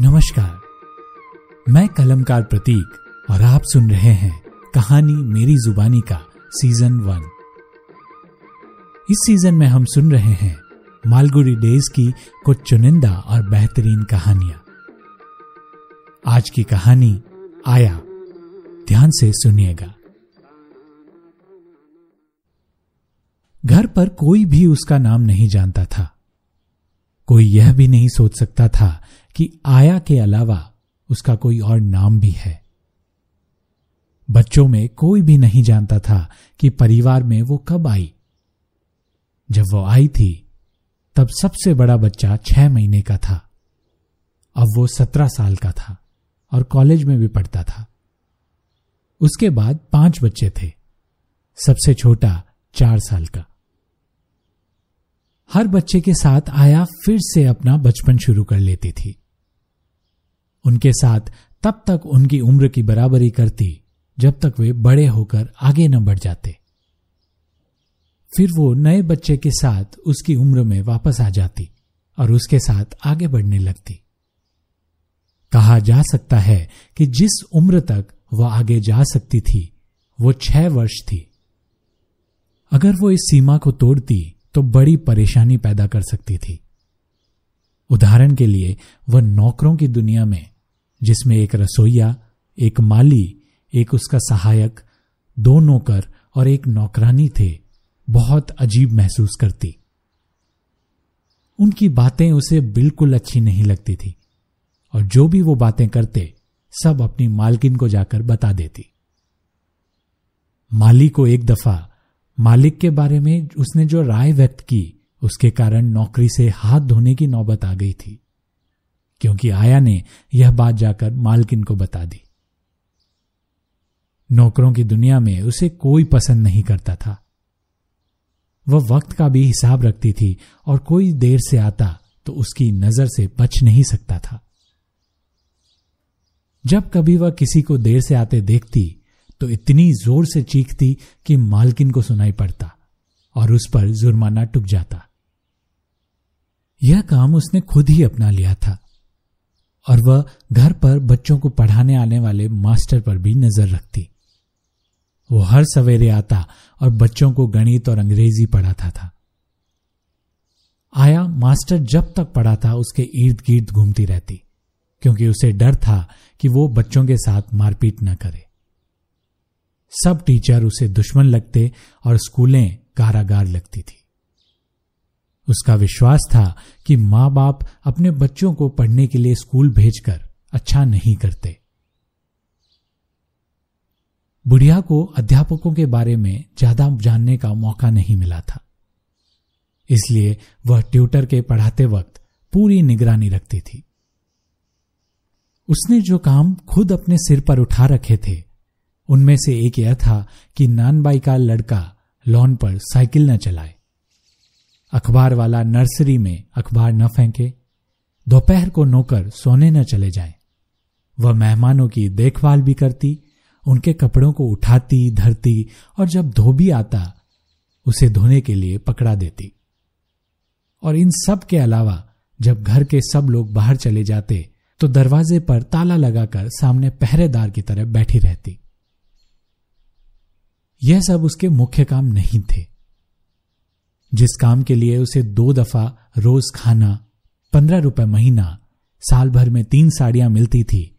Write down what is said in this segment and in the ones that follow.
नमस्कार। मैं कलमकार प्रतीक और आप सुन रहे हैं कहानी मेरी जुबानी का सीज़न वन। इस सीज़न में हम सुन रहे हैं मालगुडी डेज़ की कुछ चुनिंदा और बेहतरीन कहानियाँ। आज की कहानी आया। ध्यान से सुनिएगा। घर पर कोई भी उसका नाम नहीं जानता था। कोई यह भी नहीं सोच सकता था कि आया के अलावा उसका कोई और नाम भी है। बच्चों में कोई भी नहीं जानता था कि परिवार में वो कब आई। जब वो आई थी, तब सबसे बड़ा बच्चा छह महीने का था। अब वो सत्रह साल का था और कॉलेज में भी पढ़ता था। उसके बाद पाँच बच्चे थे, सबसे छोटा चार साल का। हर बच्चे के साथ आया फिर से अपना बचपन शुरू कर लेती थी। उनके साथ तब तक उनकी उम्र की बराबरी करती, जब तक वे बड़े होकर आगे न बढ़ जाते। फिर वो नए बच्चे के साथ उसकी उम्र में वापस आ जाती और उसके साथ आगे बढ़ने लगती। कहा जा सकता है कि जिस उम्र तक वह आगे जा सकती थी, वो छह वर्ष थी। अगर वो इस सीमा को तोड़ती तो बड़ी परेशानी पैदा कर सकती थी। उदाहरण के लिए, वह नौकरों की दुनिया में जिसमें एक रसोईया, एक माली, एक उसका सहायक, दो नौकर और एक नौकरानी थे, बहुत अजीब महसूस करती। उनकी बातें उसे बिल्कुल अच्छी नहीं लगती थी, और जो भी वो बातें करते, सब अपनी मालकिन को जाकर बता देती। माली को एक दफ़ा, मालिक के बारे में उसने जो राय व्यक्त की, उसके कारण नौकरी से हाथ धोने की नौबत आ गई थी। क्योंकि आया ने यह बात जाकर मालकिन को बता दी। नौकरों की दुनिया में उसे कोई पसंद नहीं करता था। वह वक्त का भी हिसाब रखती थी और कोई देर से आता तो उसकी नज़र से बच नहीं सकता था। जब कभी वह किसी को देर से आते देखती तो इतनी ज़ोर से चीखती कि मालकिन को सुनाई पड़ता और उस पर जुर्माना टुक जाता। यह काम उसने खुद ही अपना लिया था। और वह घर पर बच्चों को पढ़ाने आने वाले मास्टर पर भी नज़र रखती। वो हर सवेरे आता और बच्चों को गणित और अंग्रेज़ी पढ़ाता था। आया मास्टर जब तक पढ़ा था, उसके इर्द गिर्द घूमती रहती, क्योंकि उसे डर था कि वो बच्चों के साथ मारपीट न करे। सब टीचर उसे दुश्मन लगते और स्कूलें कारागार लगती थी। उसका विश्वास था कि माँ बाप अपने बच्चों को पढ़ने के लिए स्कूल भेजकर अच्छा नहीं करते। बुढ़िया को अध्यापकों के बारे में ज़्यादा जानने का मौका नहीं मिला था। इसलिए वह ट्यूटर के पढ़ाते वक्त पूरी निगरानी रखती थी। उसने जो काम खुद अपने सिर पर उठा रखे थे, उनमें से एक यह था कि नानबाई का लड़का लॉन पर साइकिल न चलाए। अखबार वाला नर्सरी में अखबार न फेंके, दोपहर को नौकर सोने न चले जाए। वह मेहमानों की देखभाल भी करती, उनके कपड़ों को उठाती, धरती और जब धोबी आता, उसे धोने के लिए पकड़ा देती। और इन सब के अलावा जब घर के सब लोग बाहर चले जाते तो दरवाजे पर ताला लगाकर सामने पहरेदार की तरह बैठी रहती। यह सब उसके मुख्य काम नहीं थे। जिस काम के लिए उसे दो दफ़ा रोज खाना, पंद्रह रुपए महीना, साल भर में तीन साड़ियाँ मिलती थी,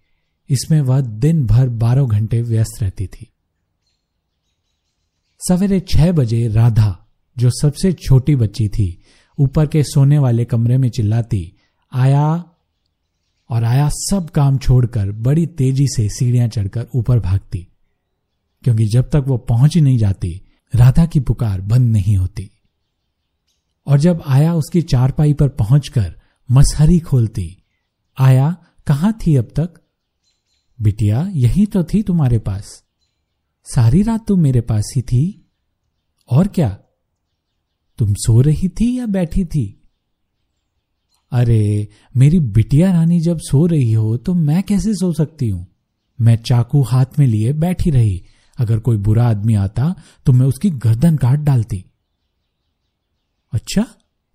इसमें वह दिन भर बारह घंटे व्यस्त रहती थी। सवेरे छह बजे राधा, जो सबसे छोटी बच्ची थी, ऊपर के सोने वाले कमरे में चिल्लाती, आया! और आया सब काम छोड़कर बड़ी तेज़ी से सीढ़ियाँ चढ़कर ऊपर भागती, क्योंकि जब तक वो पहुँच ही नहीं जाती, राधा की पुकार बंद नहीं होती। और जब आया उसकी चारपाई पर पहुंचकर मसहरी खोलती, आया, कहाँ थी अब तक? बिटिया, यही तो थी तुम्हारे पास। सारी रात तुम मेरे पास ही थी। और क्या? तुम सो रही थी या बैठी थी? अरे, मेरी बिटिया रानी जब सो रही हो तो मैं कैसे सो सकती हूँ? मैं चाकू हाथ में लिए बैठी रही। अगर कोई बुरा आदमी आता तो मैं उसकी गर्दन काट डालती। अच्छा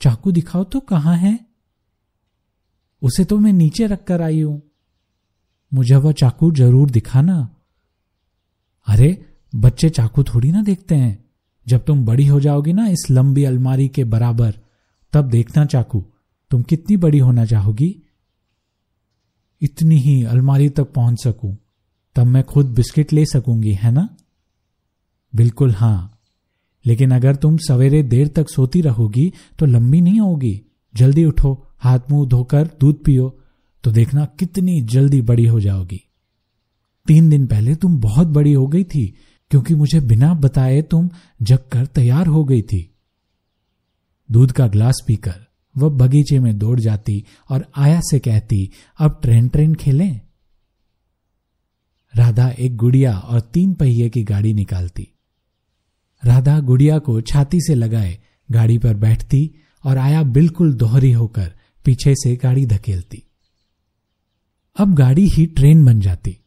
चाकू दिखाओ तो कहाँ है? उसे तो मैं नीचे रखकर आई हूँ। मुझे वह चाकू ज़रूर दिखाना। अरे, बच्चे चाकू थोड़ी ना देखते हैं। जब तुम बड़ी हो जाओगी ना इस लंबी अलमारी के बराबर, तब देखना चाकू। तुम कितनी बड़ी होना चाहोगी? इतनी ही अलमारी तक पहुँच सकूँ। तब मैं खुद बिस्किट ले सकूँगी, है ना? बिल्कुल, हाँ। लेकिन अगर तुम सवेरे देर तक सोती रहोगी तो लंबी नहीं होगी। जल्दी उठो, हाथ मुँह धोकर दूध पियो तो देखना कितनी जल्दी बड़ी हो जाओगी। तीन दिन पहले तुम बहुत बड़ी हो गई थी, क्योंकि मुझे बिना बताए तुम जग कर तैयार हो गई थी। दूध का ग्लास पीकर वह बगीचे में दौड़ जाती और आया से कहती, अब ट्रेन ट्रेन खेलें? राधा एक गुड़िया और तीन पहिए की गाड़ी निकालती। राधा गुड़िया को छाती से लगाए, गाड़ी पर बैठती और आया बिल्कुल दोहरी होकर पीछे से गाड़ी धकेलती। अब गाड़ी ही ट्रेन बन जाती।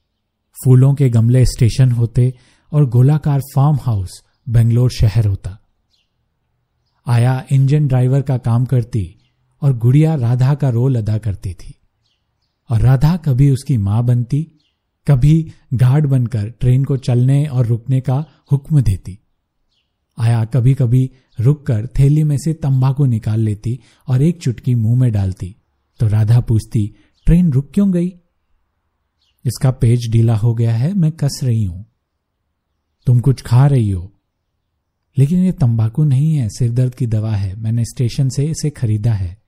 फूलों के गमले स्टेशन होते और गोलाकार फार्म हाउस बेंगलोर शहर होता। आया इंजन ड्राइवर का काम करती और गुड़िया राधा का रोल अदा करती थी। और राधा कभी उसकी माँ बनती, कभी गार्ड बनकर ट्रेन को चलने और रुकने का हुक्म देती। आया कभी कभी रुककर थैली में से तंबाकू निकाल लेती और एक चुटकी मुँह में डालती। तो राधा पूछती, ट्रेन रुक क्यों गई? इसका पेज ढीला हो गया है, मैं कस रही हूँ। तुम कुछ खा रही हो। लेकिन ये तंबाकू नहीं है सिरदर्द की दवा है। मैंने स्टेशन से इसे खरीदा है।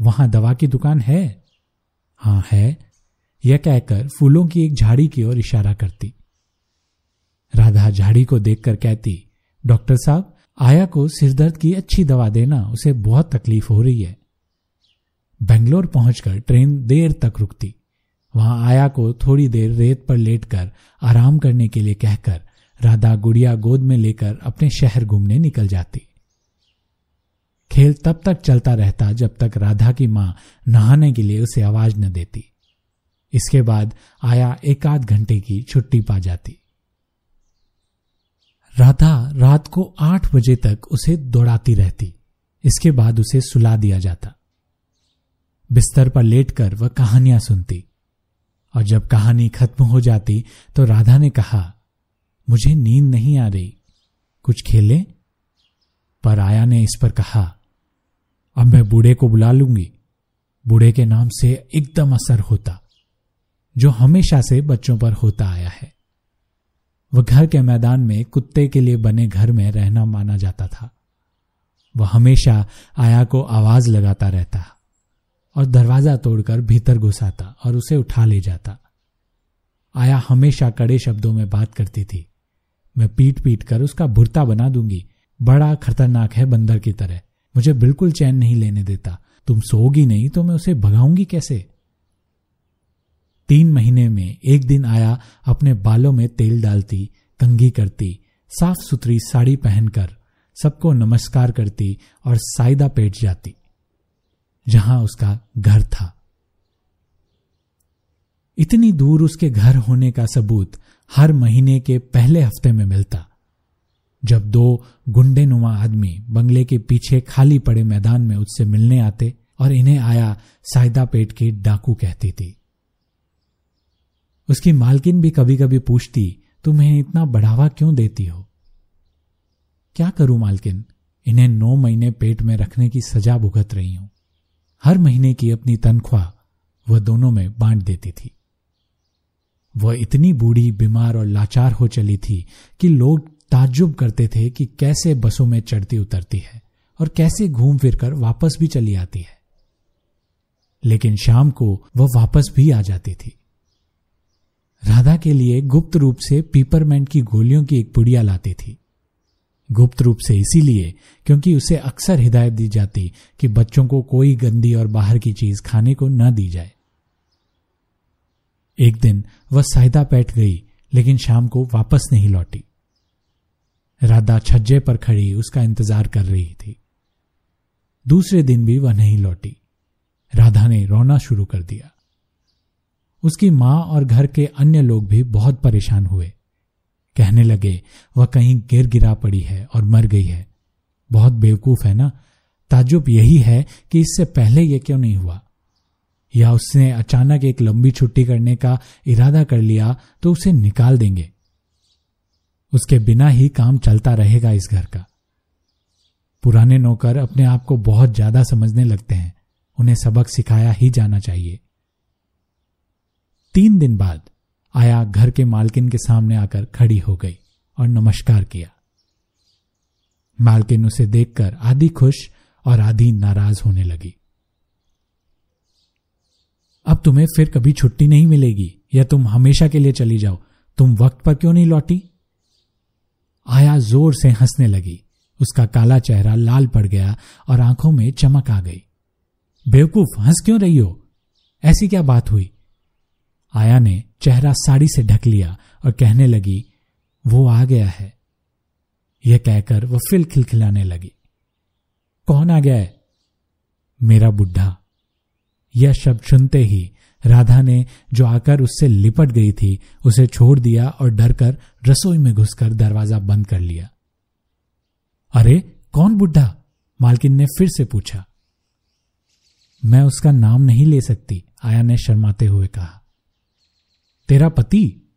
वहाँ दवा की दुकान है? हाँ, है। यह कहकर फूलों की एक झाड़ी की ओर इशारा करती। राधा झाड़ी को देखकर कहती डॉक्टर साहब, आया को सिरदर्द की अच्छी दवा देना, उसे बहुत तकलीफ़ हो रही है। बेंगलोर पहुंचकर ट्रेन देर तक रुकती। वहाँ आया को थोड़ी देर रेत पर लेटकर आराम करने के लिए कहकर राधा गुड़िया गोद में लेकर अपने शहर घूमने निकल जाती। खेल तब तक चलता रहता जब तक राधा की माँ नहाने के लिए उसे आवाज़ न देती। इसके बाद आया एक आध घंटे की छुट्टी पा जाती। राधा रात को आठ बजे तक उसे दौड़ाती रहती। इसके बाद उसे सुला दिया जाता। बिस्तर पर लेटकर वह कहानियाँ सुनती। और जब कहानी खत्म हो जाती तो राधा ने कहा, मुझे नींद नहीं आ रही। कुछ खेले? पर आया ने इस पर कहा, अब मैं बूढ़े को बुला लूँगी। बूढ़े के नाम से एकदम असर होता, जो हमेशा से बच्चों पर होता आया है। वह घर के मैदान में कुत्ते के लिए बने घर में रहना माना जाता था। वह हमेशा आया को आवाज़ लगाता रहता और दरवाज़ा तोड़कर भीतर घुसाता और उसे उठा ले जाता। आया हमेशा कड़े शब्दों में बात करती थी। मैं पीट पीट कर उसका भुरता बना दूँगी। बड़ा खतरनाक है बंदर की तरह। मुझे बिल्कुल चैन नहीं लेने देता। तुम सोगी नहीं तो मैं उसे भगाऊँगी कैसे? तीन महीने में एक दिन आया, अपने बालों में तेल डालती, कंघी करती साफ़ सुथरी साड़ी पहनकर, सबको नमस्कार करती और साइदा पेट जाती, जहाँ उसका घर था। इतनी दूर उसके घर होने का सबूत हर महीने के पहले हफ़्ते में मिलता। जब दो गुंडे नुमा आदमी बंगले के पीछे खाली पड़े मैदान में उससे मिलने आते और इन्हें आया सायदा पेट के डाकू कहती थी। उसकी मालकिन भी कभी कभी पूछती, तुम्हें इतना बढ़ावा क्यों देती हो? क्या करूँ मालकिन? इन्हें नौ महीने पेट में रखने की सजा भुगत रही हूँ। हर महीने की अपनी तनख्वाह वह दोनों में बांट देती थी। वह इतनी बूढ़ी, बीमार और लाचार हो चली थी कि लोग ताज्जुब करते थे कि कैसे बसों में चढ़ती उतरती है और कैसे घूम फिर कर वापस भी चली आती है। लेकिन शाम को वह वापस भी आ जाती थी। राधा के लिए गुप्त रूप से पीपरमेंट की गोलियों की एक पुड़िया लाती थी। गुप्त रूप से इसीलिए क्योंकि उसे अक्सर हिदायत दी जाती कि बच्चों को कोई गंदी और बाहर की चीज़ खाने को न दी जाए। एक दिन वह साहिदा बैठ गई, लेकिन शाम को वापस नहीं लौटी। राधा छज्जे पर खड़ी उसका इंतज़ार कर रही थी। दूसरे दिन भी वह नहीं लौटी। राधा ने रोना शुरू कर दिया। उसकी माँ और घर के अन्य लोग भी बहुत परेशान हुए। कहने लगे, वह कहीं गिर गिरा पड़ी है और मर गई है। बहुत बेवकूफ़ है ना? ताजुब यही है कि इससे पहले यह क्यों नहीं हुआ? या उसने अचानक एक लंबी छुट्टी करने का इरादा कर लिया तो उसे निकाल देंगे? उसके बिना ही काम चलता रहेगा इस घर का। पुराने नौकर अपने आप को बहुत ज़्यादा समझने लगते हैं। उन्हें सबक सिखाया ही जाना चाहिए। तीन दिन बाद आया घर के मालकिन के सामने आकर खड़ी हो गई और नमस्कार किया। मालकिन उसे देखकर आधी खुश और आधी नाराज़ होने लगी। अब तुम्हें फिर कभी छुट्टी नहीं मिलेगी या तुम हमेशा के लिए चली जाओ, तुम वक्त पर क्यों नहीं लौटी? आया ज़ोर से हंसने लगी। उसका काला चेहरा लाल पड़ गया और आँखों में चमक आ गई। बेवकूफ़ हंस क्यों रही हो? ऐसी क्या बात हुई? आया ने चेहरा साड़ी से ढक लिया और कहने लगी, वो आ गया है। यह कहकर वह फिल खिलखिलाने लगी। कौन आ गया है? मेरा बुढ़ा। यह शब्द सुनते ही राधा ने जो आकर उससे लिपट गई थी, उसे छोड़ दिया और डरकर रसोई में घुसकर दरवाज़ा बंद कर लिया। अरे, कौन बुढ़ा? मालकिन ने फिर से पूछा। मैं उसका नाम नहीं ले सकती, आया ने शर्माते हुए कहा। तेरा पति?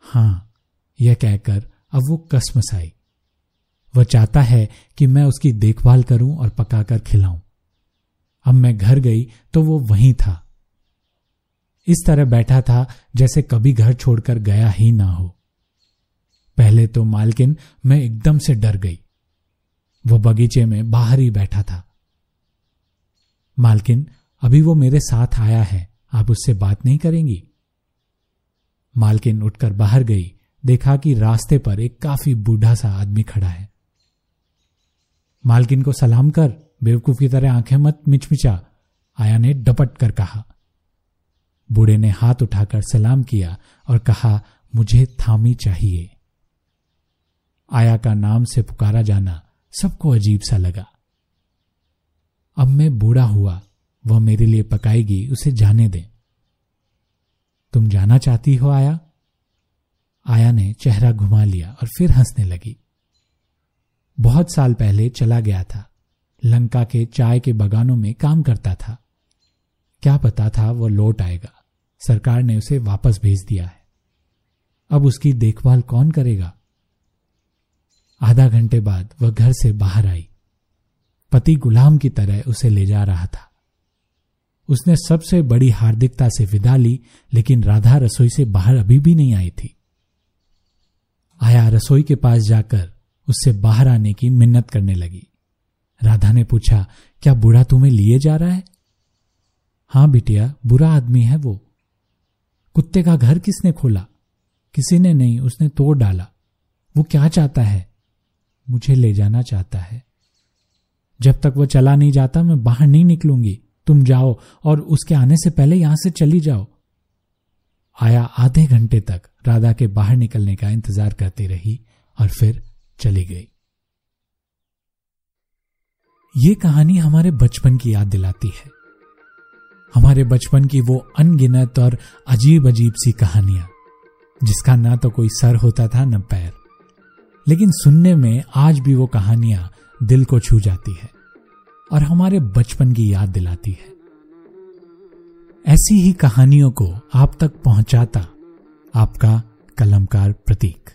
हाँ, यह कहकर अब वो कसमसाई वह चाहता है कि मैं उसकी देखभाल करूँ और पकाकर खिलाऊं। अब मैं घर गई तो वो वहीं था। इस तरह बैठा था जैसे कभी घर छोड़कर गया ही ना हो। पहले तो मालकिन मैं एकदम से डर गई। वो बगीचे में बाहर ही बैठा था। मालकिन, अभी वो मेरे साथ आया है, आप उससे बात नहीं करेंगी? मालकिन उठकर बाहर गई, देखा कि रास्ते पर एक काफ़ी बूढ़ा सा आदमी खड़ा है। मालकिन को सलाम कर, बेवकूफ़ की तरह आँखें मत मिचमिचा, आया ने डपट कर कहा। बूढ़े ने हाथ उठाकर सलाम किया और कहा, मुझे थामी चाहिए। आया का नाम से पुकारा जाना सबको अजीब सा लगा। अब मैं बूढ़ा हुआ, वह मेरे लिए पकाएगी, उसे जाने दें। तुम जाना चाहती हो आया? आया ने चेहरा घुमा लिया और फिर हंसने लगी। बहुत साल पहले चला गया था। लंका के चाय के बगानों में काम करता था। क्या पता था वो लौट आएगा। सरकार ने उसे वापस भेज दिया है। अब उसकी देखभाल कौन करेगा? आधा घंटे बाद वह घर से बाहर आई। पति गुलाम की तरह उसे ले जा रहा था। उसने सबसे बड़ी हार्दिकता से विदा ली, लेकिन राधा रसोई से बाहर अभी भी नहीं आई थी। आया रसोई के पास जाकर उससे बाहर आने की मिन्नत करने लगी। राधा ने पूछा, क्या बूढ़ा तुम्हें लिए जा रहा है? हाँ बिटिया बुरा आदमी है वो। कुत्ते का घर किसने खोला? किसी ने नहीं, उसने तोड़ डाला। वो क्या चाहता है? मुझे ले जाना चाहता है। जब तक वो चला नहीं जाता, मैं बाहर नहीं निकलूँगी। तुम जाओ और उसके आने से पहले यहाँ से चली जाओ। आया आधे घंटे तक राधा के बाहर निकलने का इंतज़ार करती रही और फिर चली गई। ये कहानी हमारे बचपन की याद दिलाती है। हमारे बचपन की वो अनगिनत और अजीब अजीब सी कहानियाँ, जिसका ना तो कोई सर होता था, न पैर। लेकिन सुनने में आज भी वो कहानियाँ दिल को छू जाती है। और हमारे बचपन की याद दिलाती है। ऐसी ही कहानियों को आप तक पहुंचाता आपका कलमकार प्रतीक।